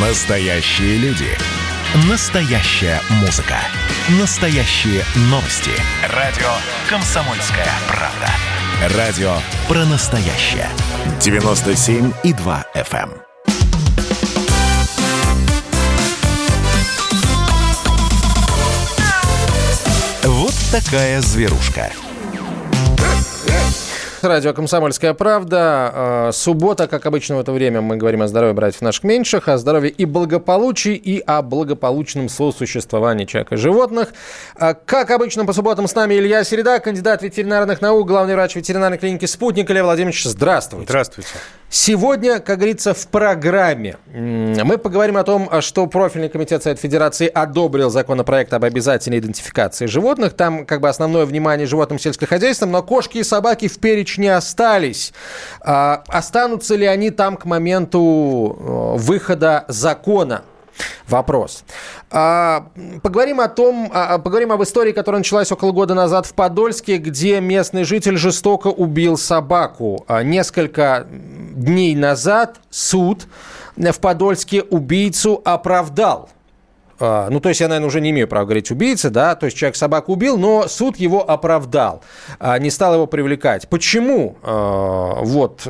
Настоящие люди. Настоящая музыка. Настоящие новости. Радио «Комсомольская правда». Радио про настоящее. 97,2 FM. эм. Вот такая зверушка. Радио «Комсомольская правда». А, суббота, как обычно в это время, мы говорим о здоровье братьев наших меньших, о здоровье и благополучии, и о благополучном сосуществовании человека и животных. А, как обычно, по субботам с нами Илья Середа, кандидат ветеринарных наук, главный врач ветеринарной клиники «Спутник». Илья Владимирович, здравствуйте. Здравствуйте. Сегодня, как говорится, в программе мы поговорим о том, что профильный комитет Совет Федерации одобрил законопроект об обязательной идентификации животных. Там как бы основное внимание животным сельскохозяйственным, но кошки и собаки в перечне остались. А, останутся ли они там к моменту э, выхода закона? Вопрос. А, поговорим о том, а, поговорим об истории, которая началась около года назад в Подольске, где местный житель жестоко убил собаку. Несколько дней назад суд в Подольске убийцу оправдал. А, ну, то есть я, наверное, уже не имею права говорить убийца, да, то есть человек собаку убил, но суд его оправдал, а, не стал его привлекать. Почему? А, вот,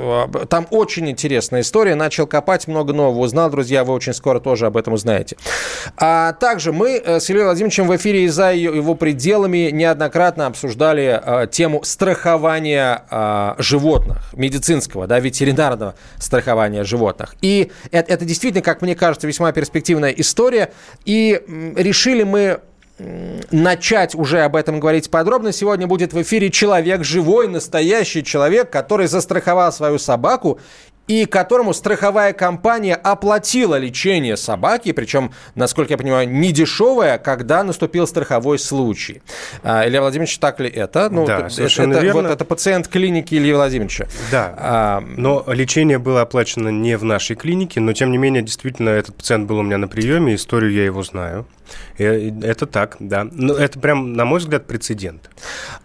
там очень интересная история, начал копать, много нового узнал, друзья, вы очень скоро тоже об этом узнаете. А также мы э, с Ильей Владимировичем в эфире и за его пределами неоднократно обсуждали тему страхования животных, медицинского, да, ветеринарного страхования животных. И это, это действительно, как мне кажется, весьма перспективная история, и и решили мы начать уже об этом говорить подробно. Сегодня будет в эфире человек, живой, настоящий человек, который застраховал свою собаку и которому страховая компания оплатила лечение собаки, причем, насколько я понимаю, не дешевое, когда наступил страховой случай. А, Илья Владимирович, так ли это? Ну, да, совершенно это, верно. Вот это пациент клиники Ильи Владимировича. Да, а, но лечение было оплачено не в нашей клинике, но, тем не менее, действительно, этот пациент был у меня на приеме, историю я его знаю. Это так, да. Но это прям, на мой взгляд, прецедент.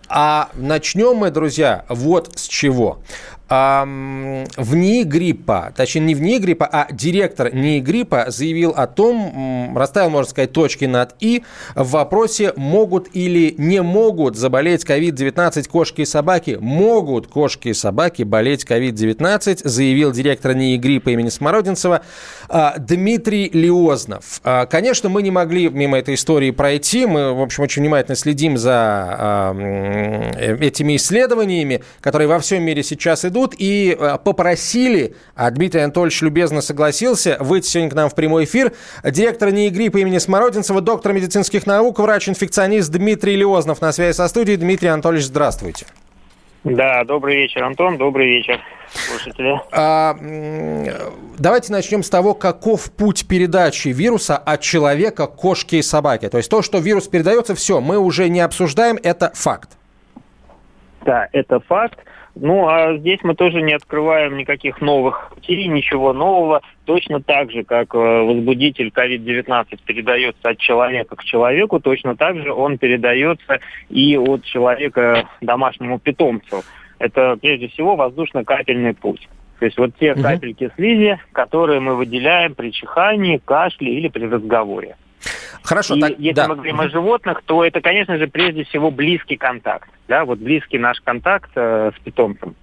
А начнем мы, друзья, вот с чего в НИИ гриппа, точнее не в НИИ гриппа, а директор НИИ гриппа заявил о том, расставил, можно сказать, точки над «и» в вопросе, могут или не могут заболеть COVID-19 кошки и собаки. Могут кошки и собаки болеть COVID-19, заявил директор НИИ гриппа имени Смородинцева а, Дмитрий Лиознов. А, конечно, мы не могли мимо этой истории пройти, мы, в общем, очень внимательно следим за а, э, этими исследованиями, которые во всем мире сейчас идут, идут и э, попросили, а Дмитрий Анатольевич любезно согласился, выйти сегодня к нам в прямой эфир, директор НИИ гриппа имени Смородинцева, доктор медицинских наук, врач-инфекционист Дмитрий Леознов на связи со студией. Дмитрий Анатольевич, здравствуйте. Да, добрый вечер, Антон, добрый вечер, слушатели. А, давайте начнем с того, каков путь передачи вируса от человека к кошке и собаке. То есть то, что вирус передается, все, мы уже не обсуждаем, это факт. Да, это факт. Ну, а здесь мы тоже не открываем никаких новых путей, ничего нового. Точно так же, как э, возбудитель COVID-19 передается от человека к человеку, точно так же он передается и от человека домашнему питомцу. Это, прежде всего, воздушно-капельный путь. То есть вот те угу. капельки слизи, которые мы выделяем при чихании, кашле или при разговоре. Хорошо. И так, если да. мы говорим о животных, то это, конечно же, прежде всего близкий контакт. Да, вот близкий наш контакт э, с питомцем.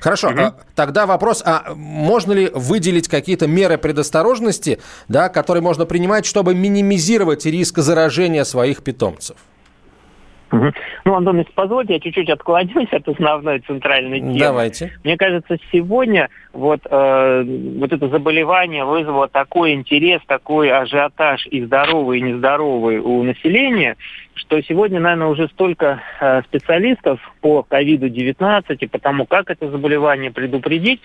Хорошо, угу. тогда вопрос, а можно ли выделить какие-то меры предосторожности, да, которые можно принимать, чтобы минимизировать риск заражения своих питомцев? Угу. Ну, Антон, если позволите, я чуть-чуть отклонюсь от основной центральной темы. Давайте. Мне кажется, сегодня вот, э, вот это заболевание вызвало такой интерес, такой ажиотаж и здоровый, и нездоровый у населения, что сегодня, наверное, уже столько э, специалистов по ковиду-19 и по тому, как это заболевание предупредить,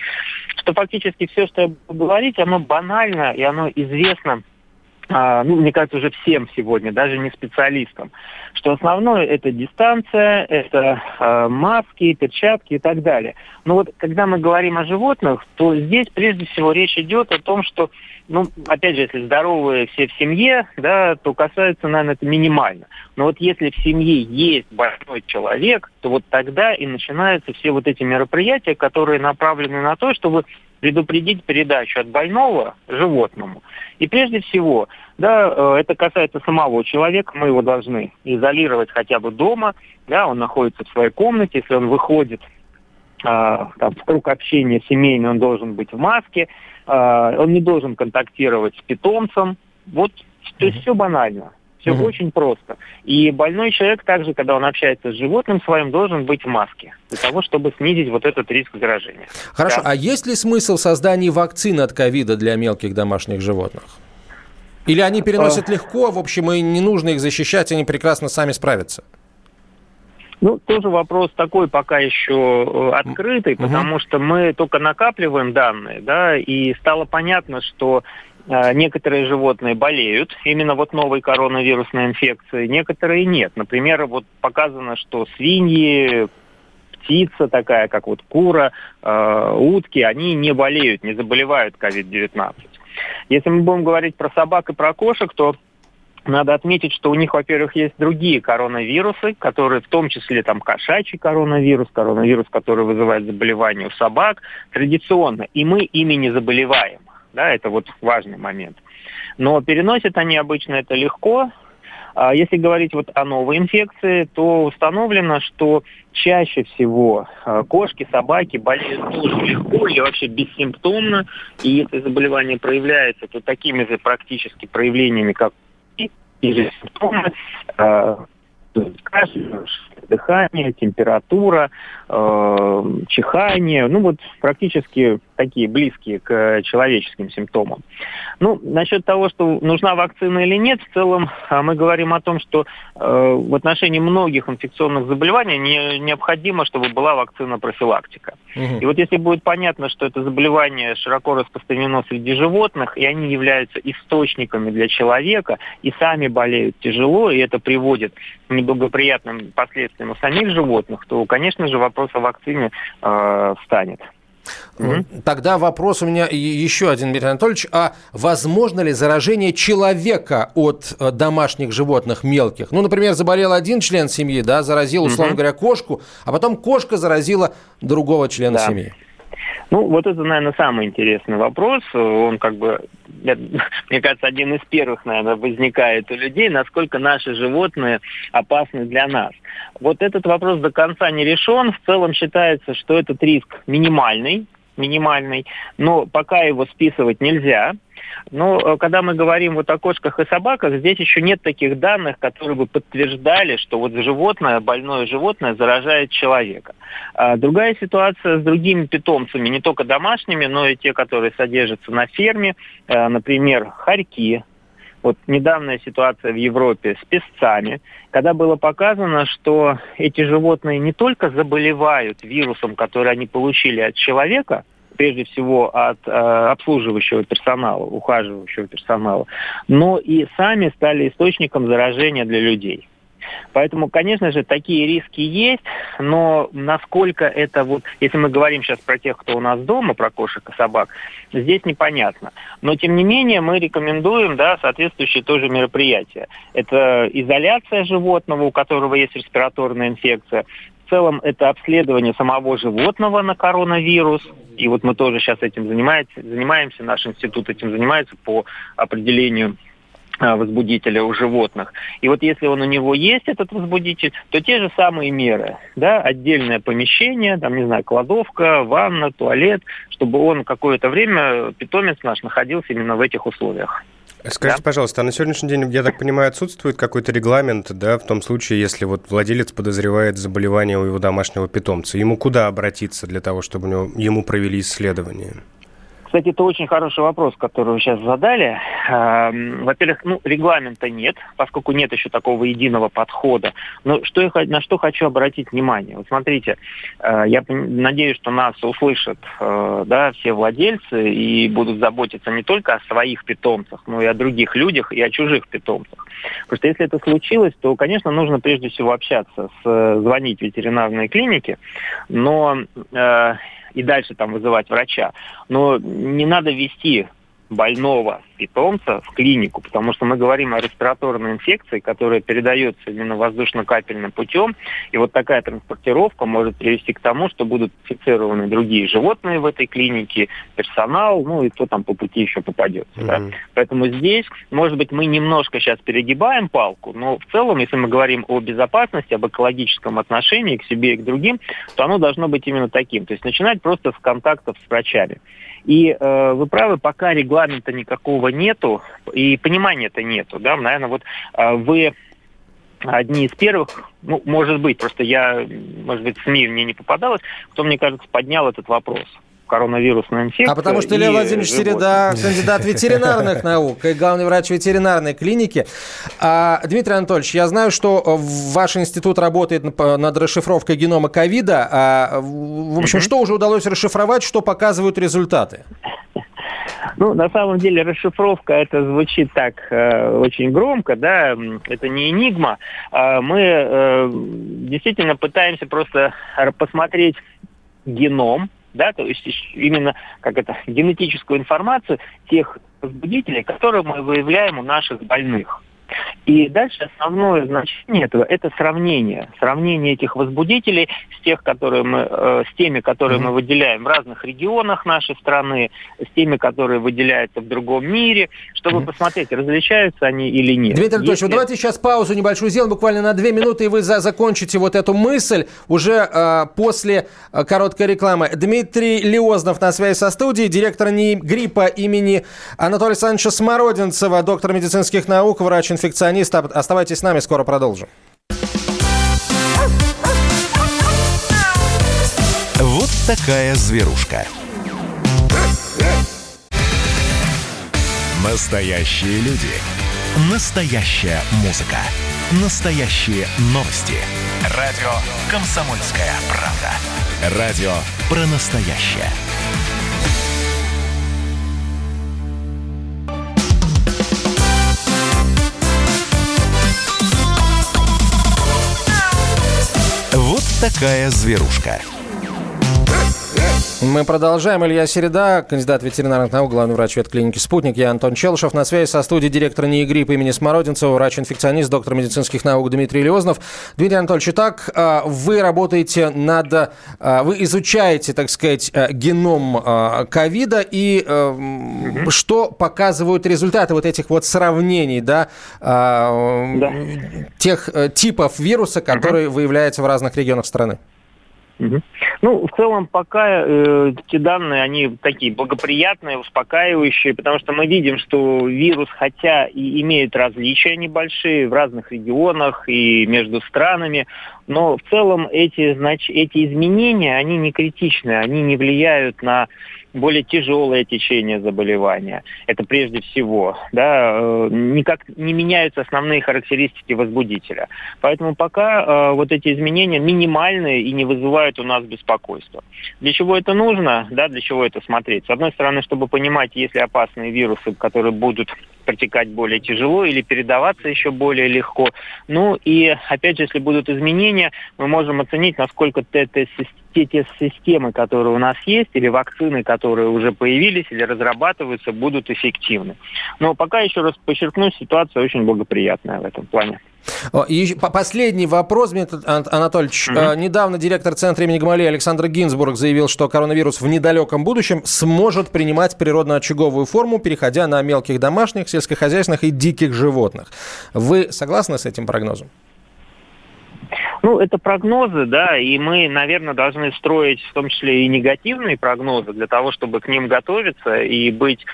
что фактически все, что я буду говорить, оно банально и оно известно ну, мне кажется, уже всем сегодня, даже не специалистам, что основное это дистанция, это э, маски, перчатки и так далее. Но вот когда мы говорим о животных, то здесь прежде всего речь идет о том, что, ну, опять же, если здоровые все в семье, да, то касается, наверное, это минимально. Но вот если в семье есть больной человек, то вот тогда и начинаются все вот эти мероприятия, которые направлены на то, чтобы предупредить передачу от больного животному. И прежде всего, да, э, это касается самого человека, мы его должны изолировать хотя бы дома, да, он находится в своей комнате, если он выходит а, там, в круг общения семейный, он должен быть в маске, а, он не должен контактировать с питомцем. Вот, то есть все банально. Все угу. очень просто. И больной человек также, когда он общается с животным своим, должен быть в маске для того, чтобы снизить вот этот риск заражения. Хорошо. Да. А есть ли смысл создания вакцины от ковида для мелких домашних животных? Или они переносят а... легко, в общем, и не нужно их защищать, они прекрасно сами справятся? Ну, тоже вопрос такой пока еще э, открытый, потому что мы только накапливаем данные, да, и стало понятно, что э, некоторые животные болеют именно вот новой коронавирусной инфекцией, некоторые нет. Например, вот показано, что свиньи, птица такая, как вот кура, э, утки, они не болеют, не заболевают COVID-19. Если мы будем говорить про собак и про кошек, то надо отметить, что у них, во-первых, есть другие коронавирусы, которые в том числе там кошачий коронавирус, коронавирус, который вызывает заболевания у собак, традиционно, и мы ими не заболеваем. Да, это вот важный момент. Но переносят они обычно это легко. А если говорить вот о новой инфекции, то установлено, что чаще всего а, кошки, собаки болеют тоже легко или вообще бессимптомно. И если заболевание проявляется, то такими же практически проявлениями, как или симптомы, э, кашель, дыхание, температура, э, чихание, ну вот практически такие близкие к человеческим симптомам. Ну, насчет того, что нужна вакцина или нет, в целом а, мы говорим о том, что э, в отношении многих инфекционных заболеваний не, необходимо, чтобы была вакцина профилактика. Угу. И вот если будет понятно, что это заболевание широко распространено среди животных, и они являются источниками для человека, и сами болеют тяжело, и это приводит к неблагоприятным последствиям у самих животных, то, конечно же, вопрос о вакцине э, встанет. Mm-hmm. Тогда вопрос у меня еще один, Дмитрий Анатольевич. А возможно ли заражение человека от э, домашних животных мелких? Ну, например, заболел один член семьи, да, заразил, условно mm-hmm. говоря, кошку, а потом кошка заразила другого члена да. семьи. Ну, вот это, наверное, самый интересный вопрос. Он как бы, мне кажется, один из первых, наверное, возникает у людей, насколько наши животные опасны для нас. Вот этот вопрос до конца не решен. В целом считается, что этот риск минимальный, минимальный, но пока его списывать нельзя. Но э, когда мы говорим вот о кошках и собаках, здесь еще нет таких данных, которые бы подтверждали, что вот животное, больное животное заражает человека. А другая ситуация с другими питомцами, не только домашними, но и те, которые содержатся на ферме, э, например, хорьки, вот недавняя ситуация в Европе с песцами, когда было показано, что эти животные не только заболевают вирусом, который они получили от человека, прежде всего от э, обслуживающего персонала, ухаживающего персонала, но и сами стали источником заражения для людей. Поэтому, конечно же, такие риски есть, но насколько это вот, если мы говорим сейчас про тех, кто у нас дома, про кошек и собак, здесь непонятно. Но, тем не менее, мы рекомендуем, да, соответствующие тоже мероприятия. Это изоляция животного, у которого есть респираторная инфекция, целом это обследование самого животного на коронавирус. И вот мы тоже сейчас этим занимаемся, занимаемся, наш институт этим занимается по определению а, возбудителя у животных. И вот если он у него есть, этот возбудитель, то те же самые меры, да, отдельное помещение, там, не знаю, кладовка, ванна, туалет, чтобы он какое-то время, питомец наш, находился именно в этих условиях. Скажите, да? пожалуйста, а на сегодняшний день, я так понимаю, отсутствует какой-то регламент, да, в том случае, если вот владелец подозревает заболевание у его домашнего питомца, ему куда обратиться для того, чтобы у него, ему провели исследование? Кстати, это очень хороший вопрос, который вы сейчас задали. Эм, во-первых, ну, регламента нет, поскольку нет еще такого единого подхода. Но что я, на что хочу обратить внимание? Вот смотрите, э, я надеюсь, что нас услышат э, да, все владельцы и будут заботиться не только о своих питомцах, но и о других людях и о чужих питомцах. Потому что если это случилось, то, конечно, нужно прежде всего общаться, с, звонить в ветеринарные клиники, но э, и дальше там вызывать врача. Но не надо вести больного питомца в клинику, потому что мы говорим о респираторной инфекции, которая передается именно воздушно-капельным путем, и вот такая транспортировка может привести к тому, что будут инфицированы другие животные в этой клинике, персонал, ну и кто там по пути еще попадется. Mm-hmm. Да? Поэтому здесь, может быть, мы немножко сейчас перегибаем палку, но в целом, если мы говорим о безопасности, об экологическом отношении к себе и к другим, то оно должно быть именно таким. То есть начинать просто с контактов с врачами. И э, вы правы, пока регламента никакого нету и понимания-то нету, да, наверное, вот э, вы одни из первых, ну, может быть, просто я, может быть, СМИ мне не попадалось, кто, мне кажется, поднял этот вопрос коронавирусная инфекция. А потому что Илья Владимирович Середа, кандидат ветеринарных наук и главный врач ветеринарной клиники. А, Дмитрий Анатольевич, я знаю, что ваш институт работает над расшифровкой генома ковида. А, в общем, что уже удалось расшифровать, что показывают результаты? Ну, на самом деле, расшифровка, это звучит так э, очень громко, да, это не энигма. Э, мы э, действительно пытаемся просто посмотреть геном, да, то есть именно как это генетическую информацию тех возбудителей, которые мы выявляем у наших больных. И дальше основное значение этого – это сравнение. Сравнение этих возбудителей с, тех, которые мы, э, с теми, которые mm-hmm. мы выделяем в разных регионах нашей страны, с теми, которые выделяются в другом мире, чтобы mm-hmm. посмотреть, различаются они или нет. Дмитрий Анатольевич, Если... давайте сейчас паузу небольшую сделаем, буквально на две минуты, и вы за закончите вот эту мысль уже э, после э, короткой рекламы. Дмитрий Леознов на связи со студией, директор НИИ гриппа имени Анатолия Александровича Смородинцева, доктор медицинских наук, врач-инфекционист. Оставайтесь с нами, скоро продолжим. Вот такая зверушка. Настоящие люди. Настоящая музыка. Настоящие новости. Радио «Комсомольская правда». Радио про настоящее. Такая зверушка. Мы продолжаем. Илья Середа, кандидат ветеринарных наук, главный врач ветклиники «Спутник». Я Антон Челышев. На связи со студией директор НИИ грипп имени Смородинцева, врач-инфекционист, доктор медицинских наук Дмитрий Леознов. Дмитрий Анатольевич, итак, а, вы работаете над... А, вы изучаете, так сказать, а, геном ковида и угу. что показывают результаты вот этих вот сравнений, да, да. тех э, типов вируса, которые угу. выявляются в разных регионах страны? Ну, в целом, пока э, эти данные, они такие благоприятные, успокаивающие, потому что мы видим, что вирус, хотя и имеет различия небольшие в разных регионах и между странами, но в целом эти, значит, эти изменения, они не критичны, они не влияют на более тяжелое течение заболевания. Это прежде всего. Да, э, никак не меняются основные характеристики возбудителя. Поэтому пока э, вот эти изменения минимальные и не вызывают у нас беспокойства. Для чего это нужно? Да, для чего это смотреть? С одной стороны, чтобы понимать, есть ли опасные вирусы, которые будут протекать более тяжело или передаваться еще более легко. Ну и, опять же, если будут изменения, мы можем оценить, насколько те, те системы, которые у нас есть, или вакцины, которые уже появились или разрабатываются, будут эффективны. Но пока еще раз подчеркну, ситуация очень благоприятная в этом плане. И последний вопрос, Анатольевич. Угу. Недавно директор Центра имени Гамалея Александр Гинзбург заявил, что коронавирус в недалеком будущем сможет принимать природно-очаговую форму, переходя на мелких домашних, сельскохозяйственных и диких животных. Вы согласны с этим прогнозом? Ну, это прогнозы, да, и мы, наверное, должны строить в том числе и негативные прогнозы для того, чтобы к ним готовиться и быть,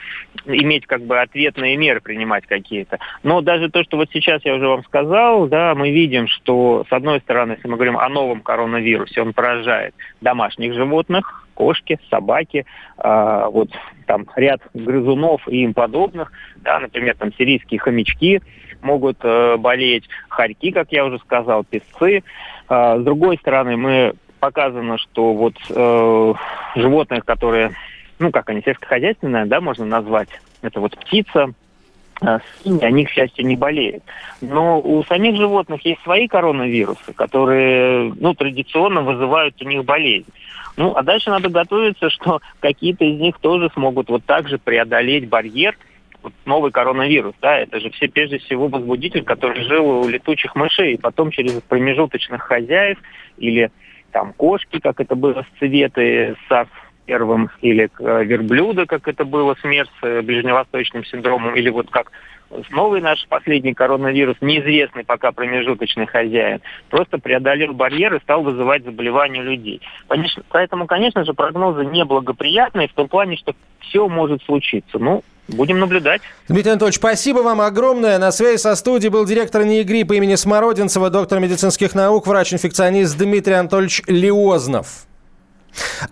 иметь как бы ответные меры принимать какие-то. Но даже то, что вот сейчас я уже вам сказал, да, мы видим, что с одной стороны, если мы говорим о новом коронавирусе, он поражает домашних животных, кошки, собаки, э, вот там ряд грызунов и им подобных, да, например, там сирийские хомячки, могут э, болеть хорьки, как я уже сказал, песцы. Э, с другой стороны, мы показано, что вот э, животных, которые, ну как они, сельскохозяйственные, да, можно назвать, это вот птица, свиньи, они, к счастью, не болеют. Но у самих животных есть свои коронавирусы, которые ну, традиционно вызывают у них болезнь. Ну, а дальше надо готовиться, что какие-то из них тоже смогут вот так же преодолеть барьер, вот новый коронавирус, да, это же все прежде всего возбудитель, который жил у летучих мышей, и потом через промежуточных хозяев или там кошки, как это было с цветой, с первым, или э, верблюда, как это было с МЕРС, э, ближневосточным синдромом, или вот как новый наш последний коронавирус, неизвестный пока промежуточный хозяин, просто преодолел барьер и стал вызывать заболевания людей. Конечно, поэтому, конечно же, прогнозы неблагоприятные в том плане, что все может случиться. Ну, Будем наблюдать. Дмитрий Анатольевич, спасибо вам огромное. На связи со студией был директор НИИ по имени Смородинцева, доктор медицинских наук, врач-инфекционист Дмитрий Анатольевич Лиознов.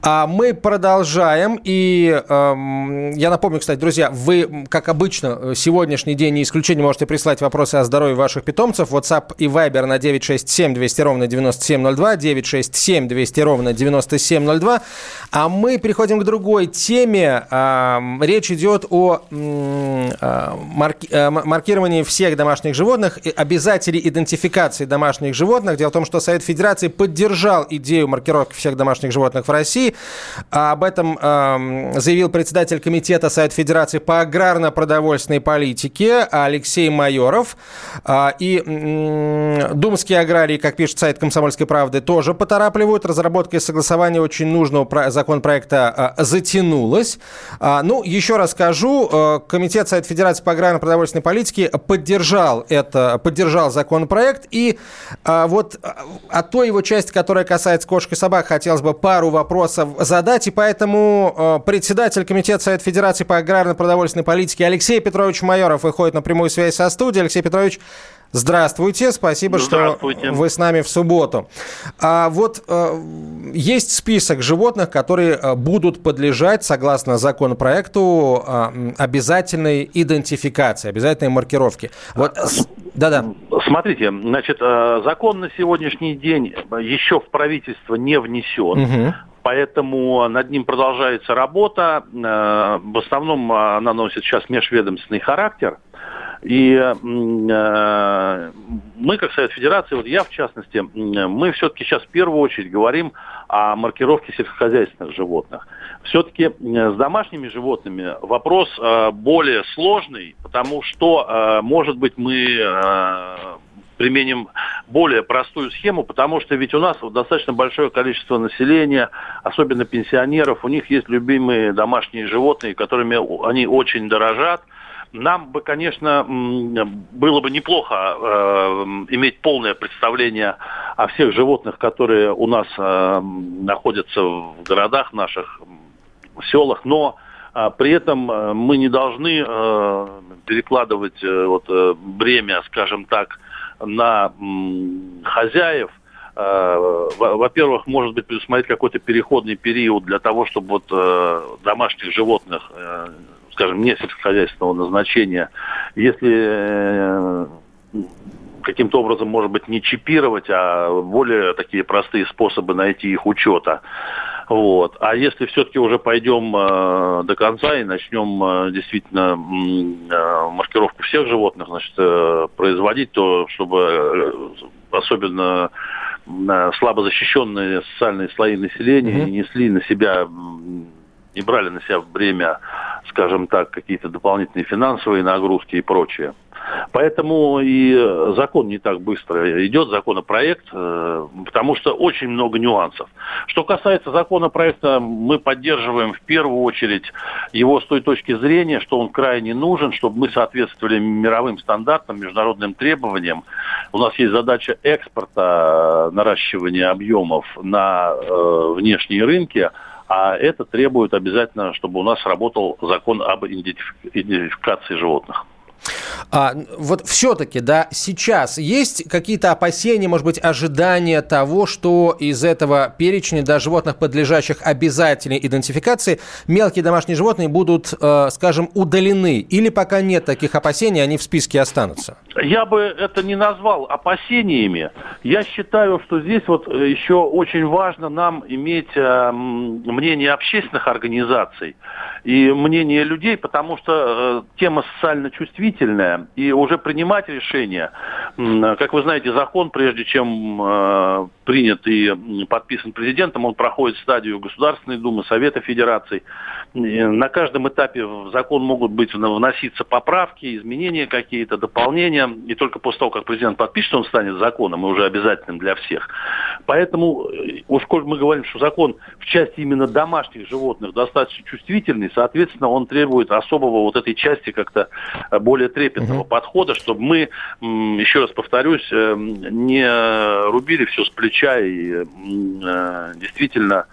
А мы продолжаем. И э, я напомню, кстати, друзья, вы, как обычно, сегодняшний день не исключение, можете прислать вопросы о здоровье ваших питомцев. WhatsApp и Viber на 967 200 ровно 9702, 967 200 ровно 9702. А мы переходим к другой теме. Э, речь идет о э, марки, э, маркировании всех домашних животных, обязателей идентификации домашних животных. Дело в том, что Совет Федерации поддержал идею маркировки всех домашних животных в России. А об этом э, заявил председатель комитета Совет Федерации по аграрно-продовольственной политике Алексей Майоров. А, и думские аграрии, как пишет сайт «Комсомольской правды», тоже поторапливают. Разработка и согласование очень нужного законопроекта. А, ну, еще раз скажу, э, комитет Совет Федерации по аграрно-продовольственной политике поддержал это, поддержал законопроект. И вот о той его части, которая касается кошек и собак, хотелось бы пару вопросов задать, и поэтому э, председатель Комитета Совета Федерации по аграрно-продовольственной политике Алексей Петрович Майоров выходит на прямую связь со студией. Алексей Петрович, Здравствуйте, спасибо, Здравствуйте. что вы с нами в субботу. А вот э, есть список животных, которые э, будут подлежать, согласно законопроекту, э, обязательной идентификации, обязательной маркировке. Вот, да-да. Смотрите, значит, э, закон на сегодняшний день еще в правительство не внесен. Угу поэтому над ним продолжается работа. Э, в основном она носит сейчас межведомственный характер. И э, мы, как Совет Федерации, вот я в частности, мы все-таки сейчас в первую очередь говорим о маркировке сельскохозяйственных животных. Все-таки с домашними животными вопрос э, более сложный, потому что, э, может быть, мы применим более простую схему, потому что ведь у нас достаточно большое количество населения, особенно пенсионеров, у них есть любимые домашние животные, которыми они очень дорожат – нам бы, конечно, было бы неплохо э, иметь полное представление о всех животных, которые у нас э, находятся в городах наших, в селах, но э, при этом э, мы не должны э, перекладывать э, вот, э, бремя, скажем так, на э, хозяев, э, во-первых, может быть, предусмотреть какой-то переходный период для того, чтобы вот э, домашних животных скажем, не сельскохозяйственного назначения, если э, каким-то образом, может быть, не чипировать, а более такие простые способы найти их учета. Вот. А если все-таки уже пойдем э, до конца и начнем э, действительно э, маркировку всех животных значит, э, производить, то чтобы э, особенно э, слабо защищенные социальные слои населения mm-hmm. несли на себя не брали на себя бремя, скажем так, какие-то дополнительные финансовые нагрузки и прочее. Поэтому и закон не так быстро идет, законопроект, э, потому что очень много нюансов. Что касается законопроекта, мы поддерживаем в первую очередь его с той точки зрения, что он крайне нужен, чтобы мы соответствовали мировым стандартам, международным требованиям. У нас есть задача экспорта, наращивания объемов на э, внешние рынки, а это требует обязательно, чтобы у нас работал закон об идентификации животных. А, вот все-таки, да, сейчас есть какие-то опасения, может быть, ожидания того, что из этого перечня да, животных, подлежащих обязательной идентификации, мелкие домашние животные будут, э, скажем, удалены? Или пока нет таких опасений, они в списке останутся? Я бы это не назвал опасениями. Я считаю, что здесь вот еще очень важно нам иметь э, мнение общественных организаций и мнение людей, потому что э, тема социально чувствительная, и уже принимать решения, как вы знаете, закон, прежде чем э, принят и подписан президентом, он проходит стадию Государственной Думы, Совета Федерации. На каждом этапе в закон могут быть вноситься поправки, изменения какие-то, дополнения, и только после того, как президент подпишет, он станет законом и уже обязательным для всех. Поэтому, э, уж коль мы говорим, что закон в части именно домашних животных достаточно чувствительный, соответственно, он требует особого вот этой части как-то э, более трепетного угу. подхода, чтобы мы, еще раз повторюсь, э, не рубили все с плеча и действительно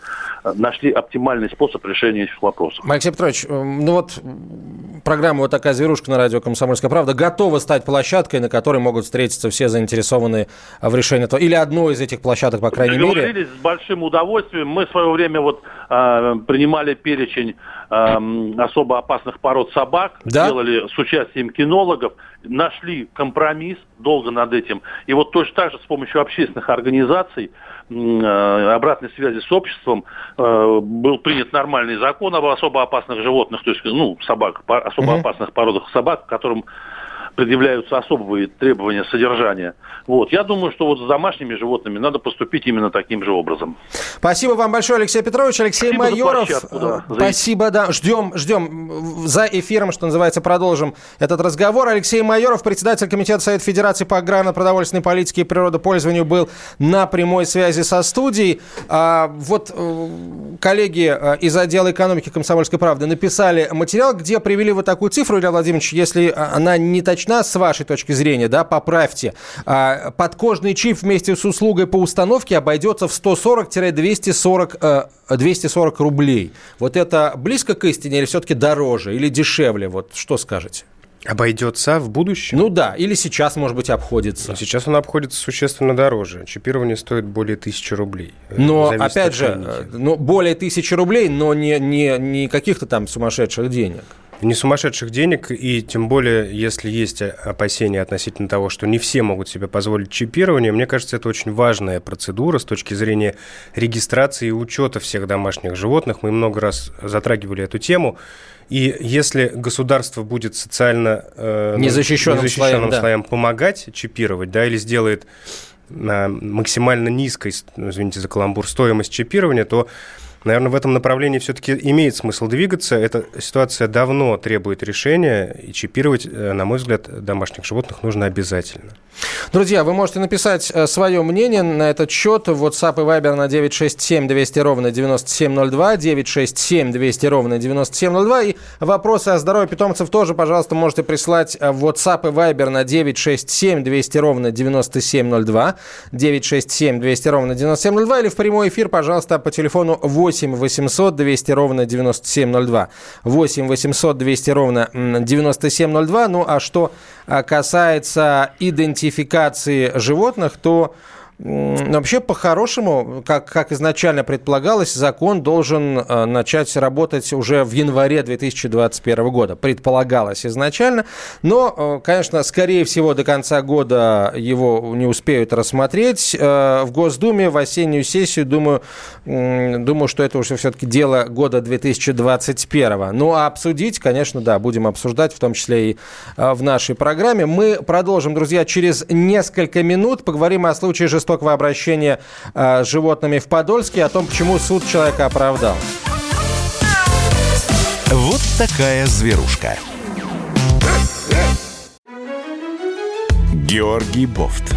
нашли оптимальный способ решения этих вопросов. Алексей Петрович, ну вот программа «Вот такая зверушка» на радио «Комсомольская правда» готова стать площадкой, на которой могут встретиться все заинтересованные в решении этого, или одной из этих площадок, по крайней мере? Договорились с большим удовольствием. Мы в свое время вот э, принимали перечень э, особо опасных пород собак, да? делали с участием кинологов, нашли компромисс долго над этим. И вот точно так же с помощью общественных организаций Э, обратной связи с обществом э, был принят нормальный закон об особо опасных животных, то есть ну, собак, особо опасных породах собак, которым предъявляются особые требования содержания. Вот. Я думаю, что вот с домашними животными надо поступить именно таким же образом. Спасибо вам большое, Алексей Петрович. Алексей Спасибо Майоров. да, Спасибо, да. Ждем, ждем. За эфиром, что называется, продолжим этот разговор. Алексей Майоров, председатель Комитета Совета Федерации по аграрно-продовольственной политике и природопользованию, был на прямой связи со студией. А, вот э, коллеги э, из отдела экономики «Комсомольской правды» написали материал, где привели вот такую цифру, Илья Владимирович, если она не точна, точна с вашей точки зрения, да, поправьте. А, подкожный чип вместе с услугой по установке обойдется в 140-240 240 э, рублей. Вот это близко к истине или все-таки дороже, или дешевле? Вот что скажете? Обойдется в будущем? Ну да, или сейчас, может быть, обходится. Но сейчас он обходится существенно дороже. Чипирование стоит более тысячи рублей. Но, опять же, ну, более тысячи рублей, но не, не, не каких-то там сумасшедших денег не сумасшедших денег, и тем более, если есть опасения относительно того, что не все могут себе позволить чипирование, мне кажется, это очень важная процедура с точки зрения регистрации и учета всех домашних животных. Мы много раз затрагивали эту тему. И если государство будет социально э, незащищенным, незащищенным слоям, слоям да. помогать чипировать, да, или сделает э, максимально низкой, извините за каламбур, стоимость чипирования, то Наверное, в этом направлении все-таки имеет смысл двигаться. Эта ситуация давно требует решения, и чипировать, э, на мой взгляд, домашних животных нужно обязательно. Друзья, вы можете написать э, свое мнение на этот счет в WhatsApp и Viber на 967 200 ровно 9702, 967 200 ровно 9702. И вопросы о здоровье питомцев тоже, пожалуйста, можете прислать э, в WhatsApp и Viber на 967 200 ровно 9702, 967 200 ровно 9702 или в прямой эфир, пожалуйста, по телефону 8 8 800 200 ровно 9702. 8 800 200 ровно 9702. Ну а что а, касается идентификации животных, то Вообще, по-хорошему, как, как изначально предполагалось, закон должен э, начать работать уже в январе 2021 года. Предполагалось изначально. Но, э, конечно, скорее всего, до конца года его не успеют рассмотреть. Э, в Госдуме в осеннюю сессию, думаю, думаю что это уже все-таки дело года 2021. Ну, а обсудить, конечно, да, будем обсуждать, в том числе и в нашей программе. Мы продолжим, друзья, через несколько минут. Поговорим о случае жестокости жестокого обращения э, с животными в Подольске, о том, почему суд человека оправдал. Вот такая зверушка. Георгий Бофт.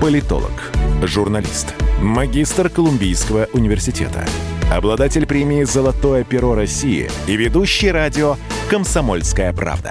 Политолог, журналист, магистр Колумбийского университета, обладатель премии «Золотое перо России» и ведущий радио «Комсомольская правда»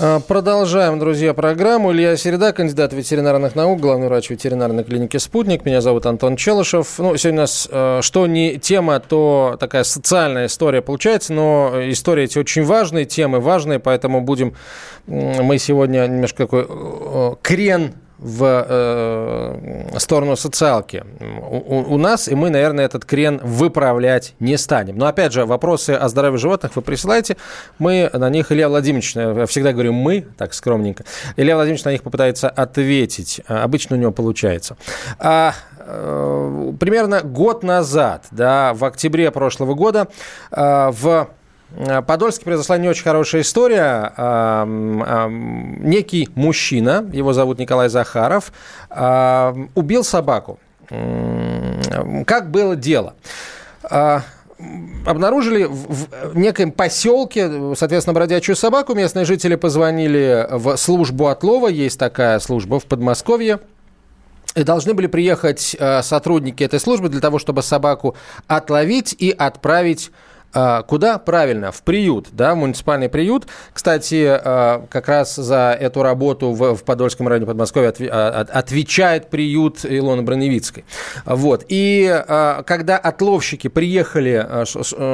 А, продолжаем, друзья, программу. Илья Середа, кандидат ветеринарных наук, главный врач ветеринарной клиники «Спутник». Меня зовут Антон Челышев. Ну, сегодня у нас э, что не тема, то такая социальная история получается, но истории эти очень важные, темы важные, поэтому будем мы сегодня немножко такой э, крен в э, сторону социалки у, у нас, и мы, наверное, этот крен выправлять не станем. Но, опять же, вопросы о здоровье животных вы присылаете, мы на них, Илья Владимирович, я всегда говорю «мы», так скромненько, Илья Владимирович на них попытается ответить. Обычно у него получается. А, э, примерно год назад, да, в октябре прошлого года, э, в Э, Подольске произошла не очень хорошая история. Некий мужчина, его зовут Николай Захаров, убил собаку. Как было дело? А, обнаружили в некоем поселке, соответственно, бродячую собаку. Местные жители позвонили в службу отлова. Есть такая служба в Подмосковье. И должны были приехать э, сотрудники этой службы для того, чтобы собаку отловить и отправить куда? Правильно, в приют, да, муниципальный приют. Кстати, а, как раз за эту работу в, в Подольском районе Подмосковья а, отвечает приют Илоны Броневицкой. Вот. И когда отловщики приехали,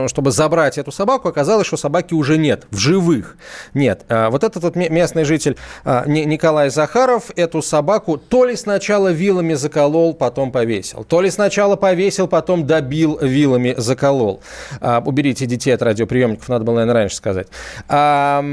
чтобы забрать эту собаку, оказалось, что собаки уже нет, в живых нет. Вот этот вот местный житель Николай Захаров эту собаку то ли сначала вилами заколол, потом повесил, то ли сначала повесил, потом добил вилами заколол уберите детей от радиоприемников, надо было, наверное, раньше сказать. А,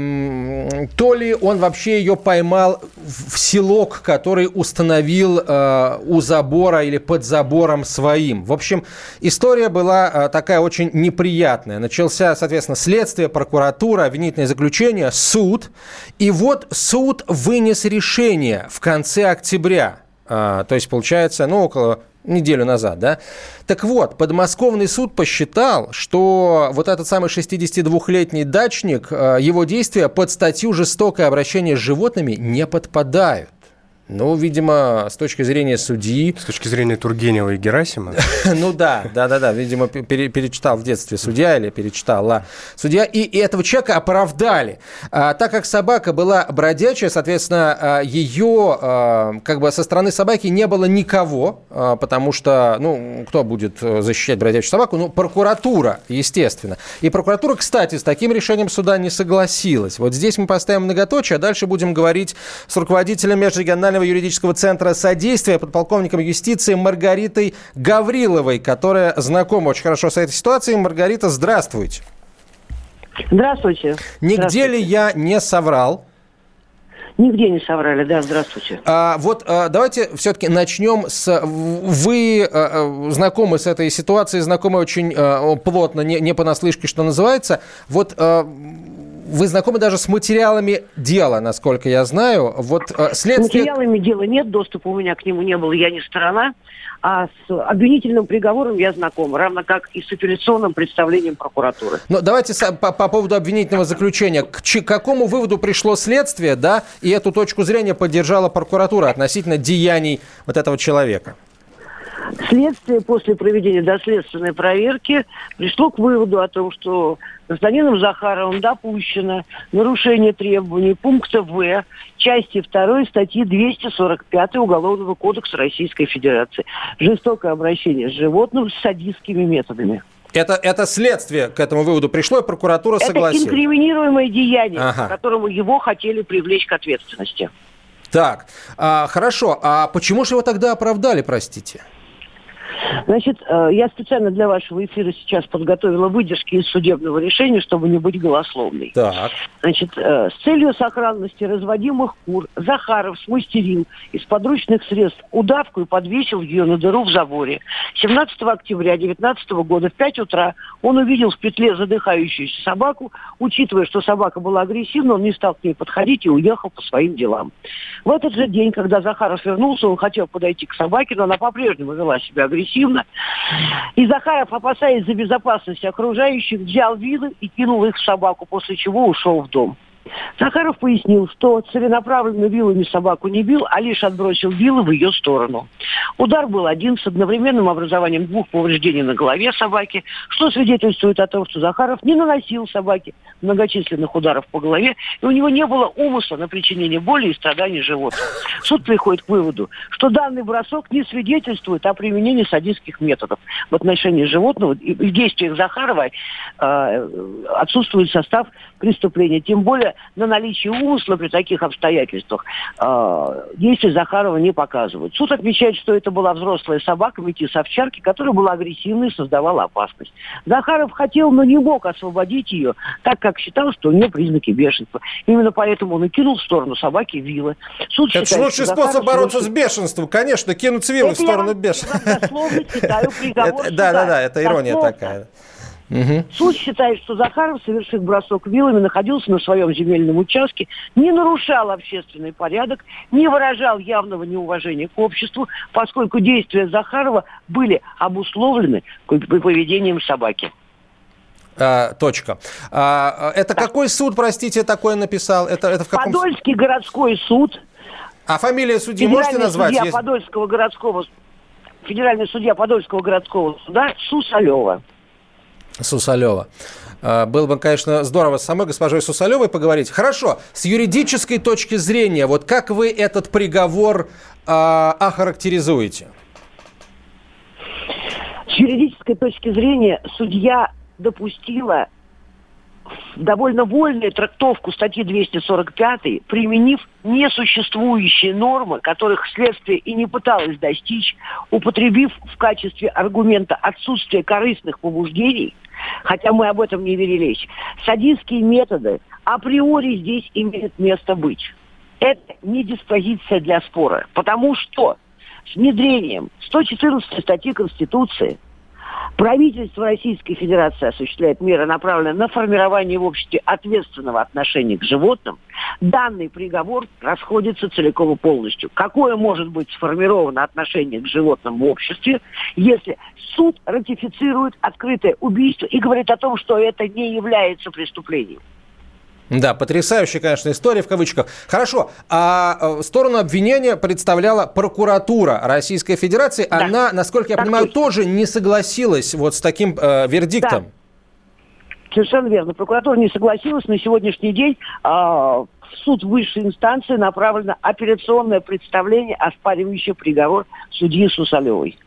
то ли он вообще ее поймал в селок, который установил а, у забора или под забором своим. В общем, история была а, такая очень неприятная. Начался, соответственно, следствие, прокуратура, обвинительное заключение, суд. И вот суд вынес решение в конце октября. А, то есть, получается, ну, около неделю назад, да? Так вот, подмосковный суд посчитал, что вот этот самый 62-летний дачник, э, его действия под статью «Жестокое обращение с животными» не подпадают. Ну, видимо, с точки зрения судьи... С точки зрения Тургенева и Герасима? Ну да, да, да, да. Видимо, перечитал в детстве судья или перечитала судья. И, этого человека оправдали. А, так как собака была бродячая, соответственно, а, ее а, как бы со стороны собаки не было никого, потому что, ну, кто будет защищать бродячую собаку? Ну, прокуратура, естественно. И прокуратура, кстати, с таким решением суда не согласилась. Вот здесь мы поставим многоточие, а дальше будем говорить с руководителем межрегионального Национального юридического центра содействия подполковником юстиции Маргаритой Гавриловой, которая знакома очень хорошо с этой ситуацией. Маргарита, здравствуйте. Здравствуйте. Нигде здравствуйте. ли я не соврал? Нигде не соврали, да, здравствуйте. А, вот а, давайте все-таки начнем с... Вы а, знакомы с этой ситуацией, знакомы очень а, плотно, не, не понаслышке, что называется. Вот а, вы знакомы даже с материалами дела, насколько я знаю. Вот э, следствие... Материалами дела нет, доступа у меня к нему не было, я не сторона. А с обвинительным приговором я знакома, равно как и с апелляционным представлением прокуратуры. Но давайте по, по поводу обвинительного заключения. К ч- какому выводу пришло следствие, да, и эту точку зрения поддержала прокуратура относительно деяний вот этого человека? Следствие после проведения доследственной проверки пришло к выводу о том, что гражданином Захаровым допущено нарушение требований пункта В части 2 статьи 245 Уголовного кодекса Российской Федерации. Жестокое обращение с животным с садистскими методами. Это, это следствие к этому выводу пришло, и прокуратура это согласилась. Это инкриминируемое деяние, ага. которому его хотели привлечь к ответственности. Так, а, хорошо. А почему же его тогда оправдали, простите? Значит, э, я специально для вашего эфира сейчас подготовила выдержки из судебного решения, чтобы не быть голословной. Так. Значит, э, с целью сохранности разводимых кур Захаров смастерил из подручных средств удавку и подвесил ее на дыру в заборе. 17 октября 2019 года в 5 утра он увидел в петле задыхающуюся собаку. Учитывая, что собака была агрессивна, он не стал к ней подходить и уехал по своим делам. В этот же день, когда Захаров вернулся, он хотел подойти к собаке, но она по-прежнему вела себя агрессивно агрессивно. И Захаров, опасаясь за безопасность окружающих, взял вилы и кинул их в собаку, после чего ушел в дом. Захаров пояснил, что целенаправленно вилами собаку не бил, а лишь отбросил вилы в ее сторону. Удар был один с одновременным образованием двух повреждений на голове собаки, что свидетельствует о том, что Захаров не наносил собаке многочисленных ударов по голове, и у него не было умысла на причинение боли и страданий животных. Суд приходит к выводу, что данный бросок не свидетельствует о применении садистских методов в отношении животного. И в действиях Захарова э, отсутствует состав преступления. Тем более на наличие умысла при таких обстоятельствах э, Захарова не показывают. Суд отмечает, что это была взрослая собака, метис овчарки, которая была агрессивной и создавала опасность. Захаров хотел, но не мог освободить ее, так как считал, что у нее признаки бешенства. Именно поэтому он и кинул в сторону собаки вилы. Суд это считает, лучший способ бороться совершил... с бешенством, конечно, кинуть вилы это в сторону бешенства. Да, да, да, это ирония такая. Угу. Суд считает, что Захаров, совершив бросок вилами, находился на своем земельном участке, не нарушал общественный порядок, не выражал явного неуважения к обществу, поскольку действия Захарова были обусловлены поведением собаки. А, точка. А, это да. какой суд, простите, такое написал? Это, это в каком... Подольский городской суд. А фамилия судьи можете назвать? Судья Подольского городского, федеральный судья Подольского городского суда Сусалева. Сусалева. А, было бы, конечно, здорово с самой госпожой Сусалевой поговорить. Хорошо, с юридической точки зрения, вот как вы этот приговор э, охарактеризуете? С юридической точки зрения судья допустила довольно вольную трактовку статьи 245, применив несуществующие нормы, которых следствие и не пыталось достичь, употребив в качестве аргумента отсутствие корыстных побуждений, хотя мы об этом не вели речь, садистские методы априори здесь имеют место быть. Это не диспозиция для спора, потому что с внедрением 114 статьи Конституции – Правительство Российской Федерации осуществляет меры, направленные на формирование в обществе ответственного отношения к животным. Данный приговор расходится целиком и полностью. Какое может быть сформировано отношение к животным в обществе, если суд ратифицирует открытое убийство и говорит о том, что это не является преступлением? Да, потрясающая, конечно, история в кавычках. Хорошо, а э, сторону обвинения представляла прокуратура Российской Федерации. Да. Она, насколько я так понимаю, точно. тоже не согласилась вот с таким э, вердиктом. Да. Совершенно верно. Прокуратура не согласилась. На сегодняшний день э, в суд высшей инстанции направлено операционное представление, оспаривающее приговор судьи Сусалевой.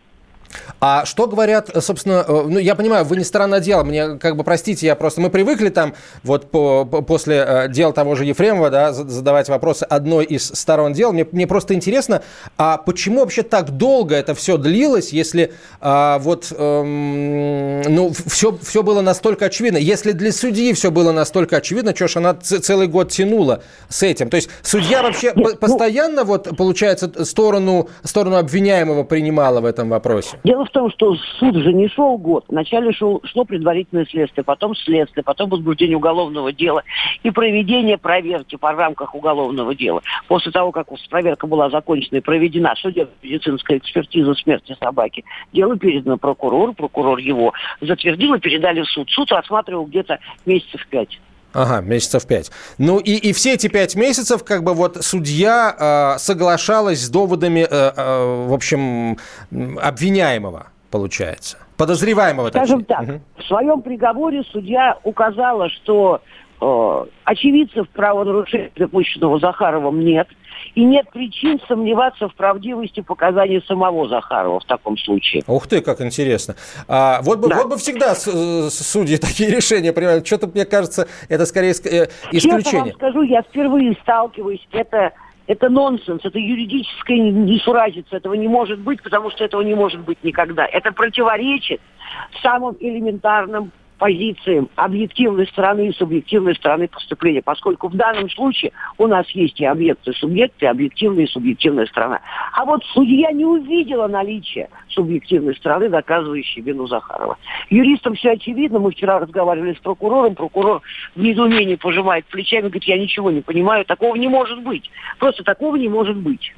А что говорят, собственно, э, ну, я понимаю, вы не сторона дела, мне, как бы, простите, я просто, мы привыкли там, вот по, по, после э, дела того же Ефремова, да, задавать вопросы одной из сторон дела. Мне, мне просто интересно, а почему вообще так долго это все длилось, если а, вот, эм, ну, все, все было настолько очевидно? Если для судьи все было настолько очевидно, что ж она целый год тянула с этим? То есть судья вообще Нет, ну постоянно, ну... вот, получается, сторону, сторону обвиняемого принимала в этом вопросе? Дело в том, что суд же не шел год. Вначале шел, шло предварительное следствие, потом следствие, потом возбуждение уголовного дела и проведение проверки по рамках уголовного дела. После того, как проверка была закончена и проведена судебно-медицинская экспертиза смерти собаки, дело передано прокурору, прокурор его затвердил и передали в суд. Суд рассматривал где-то месяцев пять. Ага, месяцев пять. Ну и, и все эти пять месяцев, как бы вот судья э, соглашалась с доводами, э, э, в общем, обвиняемого, получается. Подозреваемого, Скажем точнее. так, угу. в своем приговоре судья указала, что э, очевидцев правонарушения, допущенного Захаровым, нет – и нет причин сомневаться в правдивости показаний самого Захарова в таком случае. Ух ты, как интересно. А, вот, бы, да. вот бы всегда судьи такие решения принимают. Что-то, мне кажется, это скорее исключение. Честно вам скажу, я впервые сталкиваюсь. Это это нонсенс, это юридическая несуразица, этого не может быть, потому что этого не может быть никогда. Это противоречит самым элементарным позициям объективной стороны и субъективной стороны поступления, поскольку в данном случае у нас есть и объекты, и субъекты, и объективная и субъективная сторона. А вот судья не увидела наличие субъективной стороны, доказывающей вину Захарова. Юристам все очевидно. Мы вчера разговаривали с прокурором. Прокурор в недоумении пожимает плечами, говорит, я ничего не понимаю, такого не может быть. Просто такого не может быть.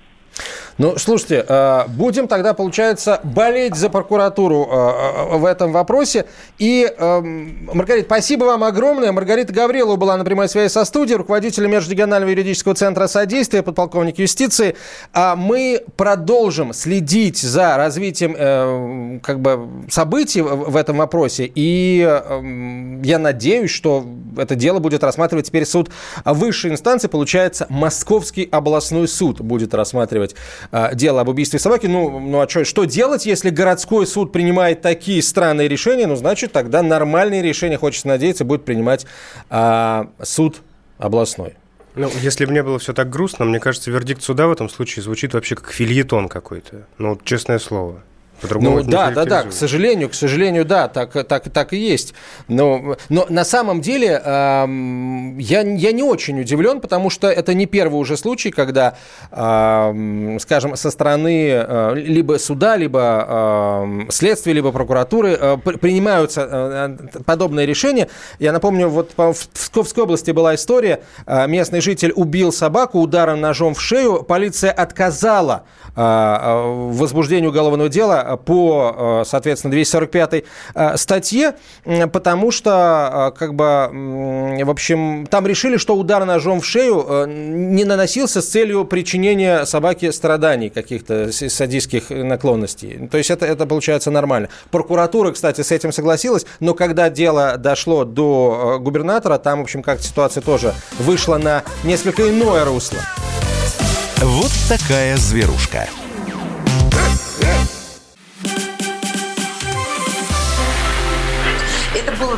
Ну, слушайте, э, будем тогда, получается, болеть за прокуратуру э, в этом вопросе. И, эм, Маргарита, спасибо вам огромное. Маргарита Гаврилова была на прямой связи со студией, руководитель Межрегионального юридического центра содействия, подполковник юстиции. А мы продолжим следить за развитием э, как бы, событий в этом вопросе. И эм, я надеюсь, что это дело будет рассматривать теперь суд высшей инстанции. Получается, Московский областной суд будет рассматривать э, дело об убийстве собаки. Ну, ну а что, что делать, если городской суд принимает такие странные решения? Ну, значит, тогда нормальные решения, хочется надеяться, будет принимать э, суд областной. Ну, если бы не было все так грустно, мне кажется, вердикт суда в этом случае звучит вообще как фильетон какой-то. Ну, честное слово. Ну да, да, да, к сожалению, к сожалению, да, так, так, так и есть. Но, но на самом деле э, я, я не очень удивлен, потому что это не первый уже случай, когда, э, скажем, со стороны э, либо суда, либо э, следствия, либо прокуратуры э, принимаются э, подобные решения. Я напомню, вот в Псковской области была история, э, местный житель убил собаку ударом ножом в шею, полиция отказала э, в возбуждении уголовного дела по, э, соответственно, 245 э, статье, потому что, э, как бы, в общем, там решили, что удар ножом в шею не наносился с целью причинения собаке страданий каких-то садистских наклонностей. То есть это, это получается нормально. Прокуратура, кстати, с этим согласилась, но когда дело дошло до губернатора, там, в общем, как ситуация тоже вышла на несколько иное русло. Вот такая зверушка.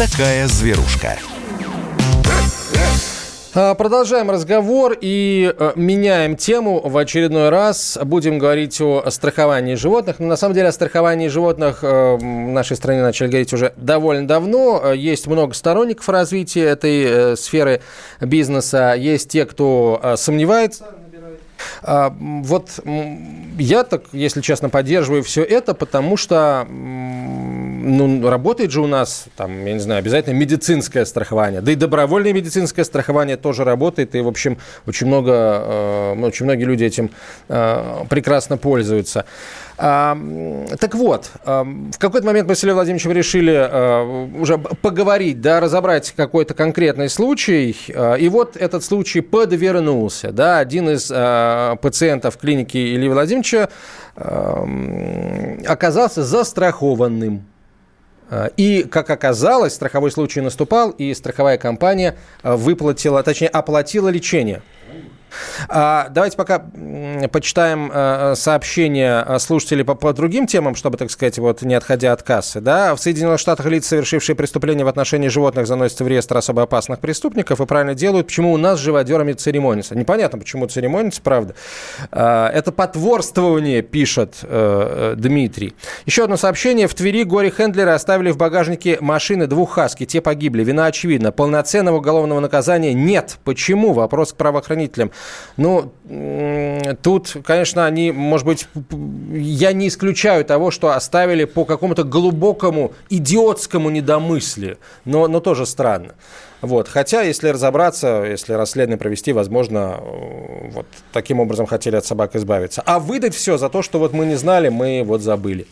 Такая зверушка. А, продолжаем разговор и э, меняем тему в очередной раз. Будем говорить о страховании животных. Но на самом деле о страховании животных э, в нашей стране начали говорить уже довольно давно. Есть много сторонников развития этой э, сферы бизнеса. Есть те, кто сомневается вот я так, если честно, поддерживаю все это, потому что ну, работает же у нас, там, я не знаю, обязательно медицинское страхование. Да и добровольное медицинское страхование тоже работает. И, в общем, очень, много, э, очень многие люди этим э, прекрасно пользуются. Так вот, в какой-то момент мы с Ильей Владимировичем решили а, уже поговорить, да, разобрать какой-то конкретный случай. И вот этот случай подвернулся. Да, один из пациентов клиники Ильи Владимировича оказался застрахованным. И, как оказалось, страховой случай наступал, и страховая компания выплатила, точнее, оплатила лечение. А, давайте пока почитаем э, сообщения э, слушателей по, по другим темам, чтобы, так сказать, вот не отходя от кассы. Да? В Соединенных Штатах лица, совершившие преступления в отношении животных, заносятся в реестр особо опасных преступников и правильно делают. Почему у нас с живодерами церемонятся? Непонятно, почему церемонятся, правда. А, это потворствование, пишет э, Дмитрий. Еще одно сообщение. В Твери горе-хендлеры оставили в багажнике машины двух хаски. Те погибли. Вина очевидна. Полноценного уголовного наказания нет. Почему? Вопрос к правоохранителям. Ну, тут, конечно, они, может быть, я не исключаю того, что оставили по какому-то глубокому идиотскому недомыслию, но, но тоже странно. Вот. Хотя, если разобраться, если расследование провести, возможно, вот таким образом хотели от собак избавиться. А выдать все за то, что вот мы не знали, мы вот забыли.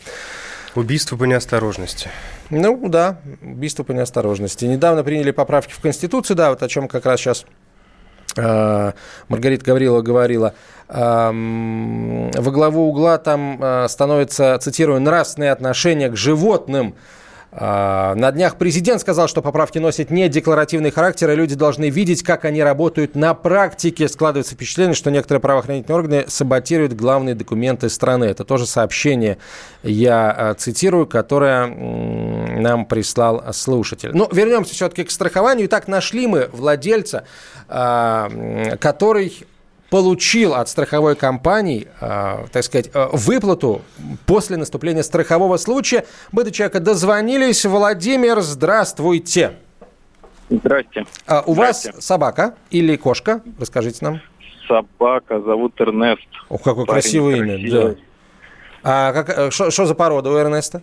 Убийство по неосторожности. Ну да, убийство по неосторожности. Недавно приняли поправки в Конституцию, да, вот о чем как раз сейчас Э, Маргарита Гаврилова говорила, во главу угла там э, становится, цитирую, нравственные отношения к животным – на днях президент сказал, что поправки носят не декларативный характер, и люди должны видеть, как они работают на практике. Складывается впечатление, что некоторые правоохранительные органы саботируют главные документы страны. Это тоже сообщение, я а, цитирую, которое нам прислал слушатель. Ну, вернемся все-таки к страхованию. Итак, нашли мы владельца, а, который получил от страховой компании, э, так сказать, э, выплату после наступления страхового случая. Мы до человека дозвонились. Владимир, здравствуйте. Здрасте. А, у Здрасте. вас собака или кошка? Расскажите нам. Собака, зовут Эрнест. Ох, какое Парень красивое имя. Да. А как, что за порода у Эрнеста?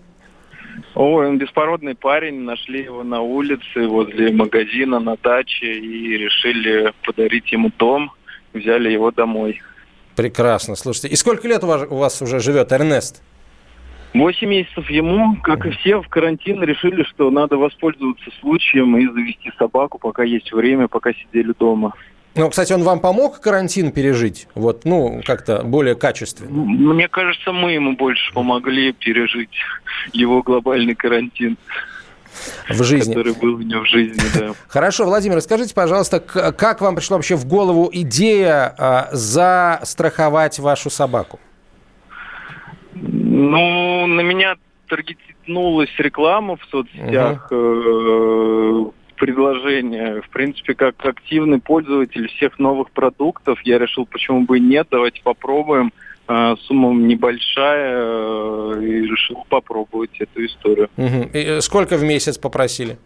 Ой, он беспородный парень, нашли его на улице возле магазина на даче и решили подарить ему дом, взяли его домой. Прекрасно, слушайте. И сколько лет у вас, у вас уже живет Эрнест? Восемь месяцев ему, как и все, в карантин решили, что надо воспользоваться случаем и завести собаку, пока есть время, пока сидели дома. Ну, кстати, он вам помог карантин пережить? Вот, ну, как-то более качественно. Мне кажется, мы ему больше помогли пережить его глобальный карантин. В жизни. Который был у него в жизни, да. Хорошо, Владимир, скажите, пожалуйста, как вам пришла вообще в голову идея а, застраховать вашу собаку? Ну, на меня таргетнулась реклама в соцсетях, э, предложение. В принципе, как активный пользователь всех новых продуктов, я решил, почему бы и нет, давайте попробуем. Э, Сумма небольшая, э, и решил попробовать эту историю. Мгм. И, э, сколько в месяц попросили?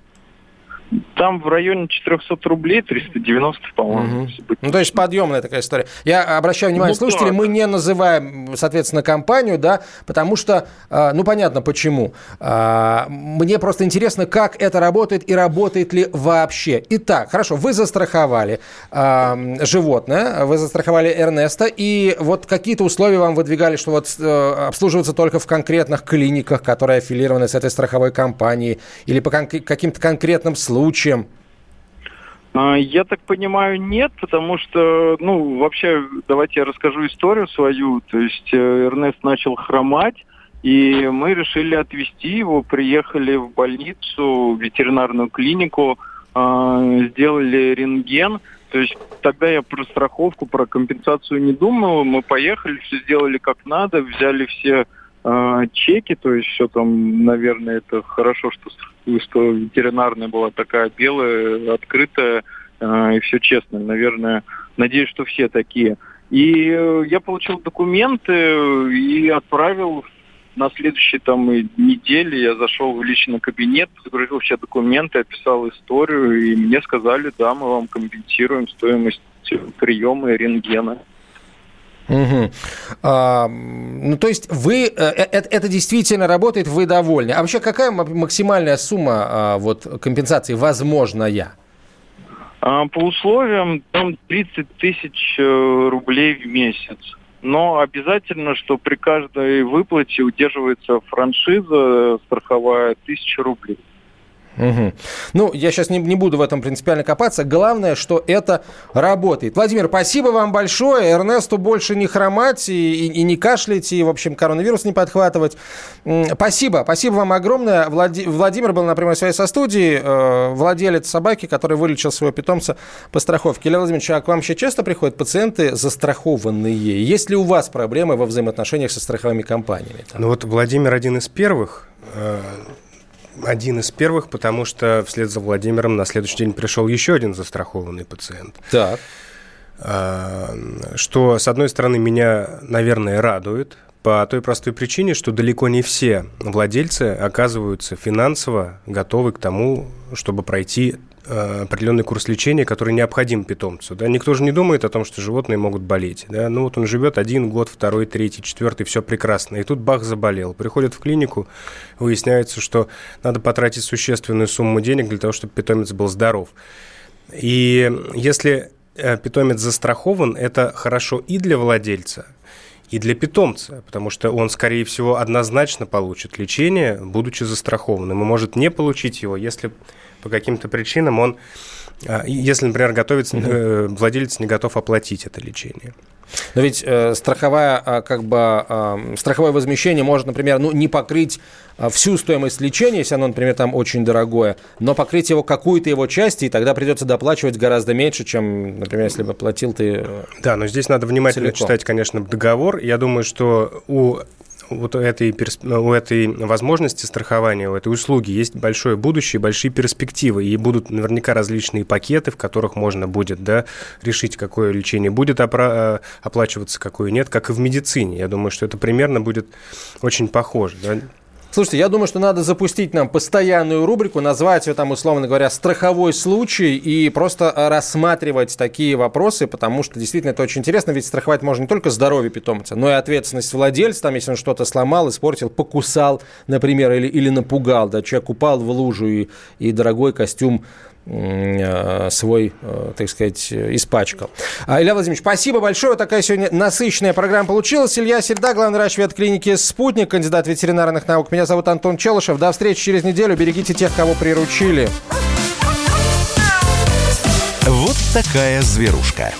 Там в районе 400 рублей, 390, по-моему. быть Ну, то есть подъемная такая история. Я обращаю внимание Ну, слушателей, так. мы не называем, соответственно, компанию, да, потому что, э, ну, понятно почему. А, Мне просто интересно, как это работает и работает ли вообще. Итак, хорошо, вы застраховали а, животное, вы застраховали Эрнеста, и вот какие-то условия вам выдвигали, что вот э, обслуживаться только в конкретных клиниках, которые аффилированы с этой страховой компанией, или по кон- каким-то конкретным случаям. А, Я так понимаю, нет, потому что, ну, вообще, давайте я расскажу историю свою. То есть э, Эрнест начал хромать, и мы решили отвезти его, приехали в больницу, в ветеринарную клинику, а, сделали рентген. То есть тогда я про страховку, про компенсацию не думал. Мы поехали, все сделали как надо, взяли все а, чеки, то есть все там, наверное, это хорошо, что, что ветеринарная была такая белая, открытая, а, и все честно. Наверное, надеюсь, что все такие. И э, я получил документы и отправил на следующей там неделе я зашел в личный кабинет, загрузил все документы, описал историю, и мне сказали, да, мы вам компенсируем стоимость приема рентгена. Мгм. А, ну, то есть вы, э, э, это, это действительно работает, вы довольны. А вообще какая ма- максимальная сумма а, вот, компенсации возможная? А, по условиям там 30 тысяч э, рублей в месяц. Но обязательно, что при каждой выплате удерживается франшиза страховая тысяча рублей. Мгм. Ну, я сейчас не, не буду в этом принципиально копаться. Главное, что это работает. Владимир, спасибо вам большое. Эрнесту больше не хромать и, и- и не кашлять, и, в общем, коронавирус не подхватывать. Спасибо. Спасибо вам огромное. Влади- Владимир был на прямой связи со студией, э, владелец собаки, который вылечил своего питомца по страховке. Илья Владимирович, а к вам еще часто приходят пациенты застрахованные? Есть ли у вас проблемы во взаимоотношениях со страховыми компаниями? Ну вот Владимир один из первых. Один из первых, потому что вслед за Владимиром на следующий день пришел еще один застрахованный пациент. Так. А, Что, с одной стороны, меня, наверное, радует, по той простой причине, что далеко не все владельцы оказываются финансово готовы к тому, чтобы пройти определенный курс лечения, который необходим питомцу. Да? Никто же не думает о том, что животные могут болеть. Да? Ну вот он живет один год, второй, третий, четвертый, все прекрасно. И тут бах заболел. Приходит в клинику, выясняется, что надо потратить существенную сумму денег для того, чтобы питомец был здоров. И если э, питомец застрахован, это хорошо и для владельца, и для питомца, потому что он, скорее всего, однозначно получит лечение, будучи застрахованным, и может не получить его, если по каким-то причинам он, если, например, готовится, э, владелец не готов оплатить это лечение. Но ведь э, страховая, а, как бы, а, страховое возмещение может, например, ну, не покрыть а, всю стоимость лечения, если оно, например, там очень дорогое, но покрыть его какую-то его часть, и тогда придется доплачивать гораздо меньше, чем, например, если бы платил ты... э, Да, но здесь надо внимательно Целиком. читать, конечно, договор. Я думаю, что у вот этой, у этой возможности страхования, у этой услуги есть большое будущее, большие перспективы, и будут наверняка различные пакеты, в которых можно будет да, решить, какое лечение будет опра- оплачиваться, какое нет, как и в медицине. Я думаю, что это примерно будет очень похоже. Да? Слушайте, я думаю, что надо запустить нам постоянную рубрику, назвать ее там, условно говоря, страховой случай и просто рассматривать такие вопросы, потому что действительно это очень интересно, ведь страховать можно не только здоровье питомца, но и ответственность владельца, там, если он что-то сломал, испортил, покусал, например, или, или напугал, да, человек упал в лужу и, и дорогой костюм Э, свой, э, так сказать, испачкал. А, Илья Владимирович, спасибо большое. Такая сегодня насыщенная программа получилась. Илья Серда, главный врач ветклиники «Спутник», кандидат ветеринарных наук. Меня зовут Антон Челышев. До встречи через неделю. Берегите тех, кого приручили. Вот такая зверушка.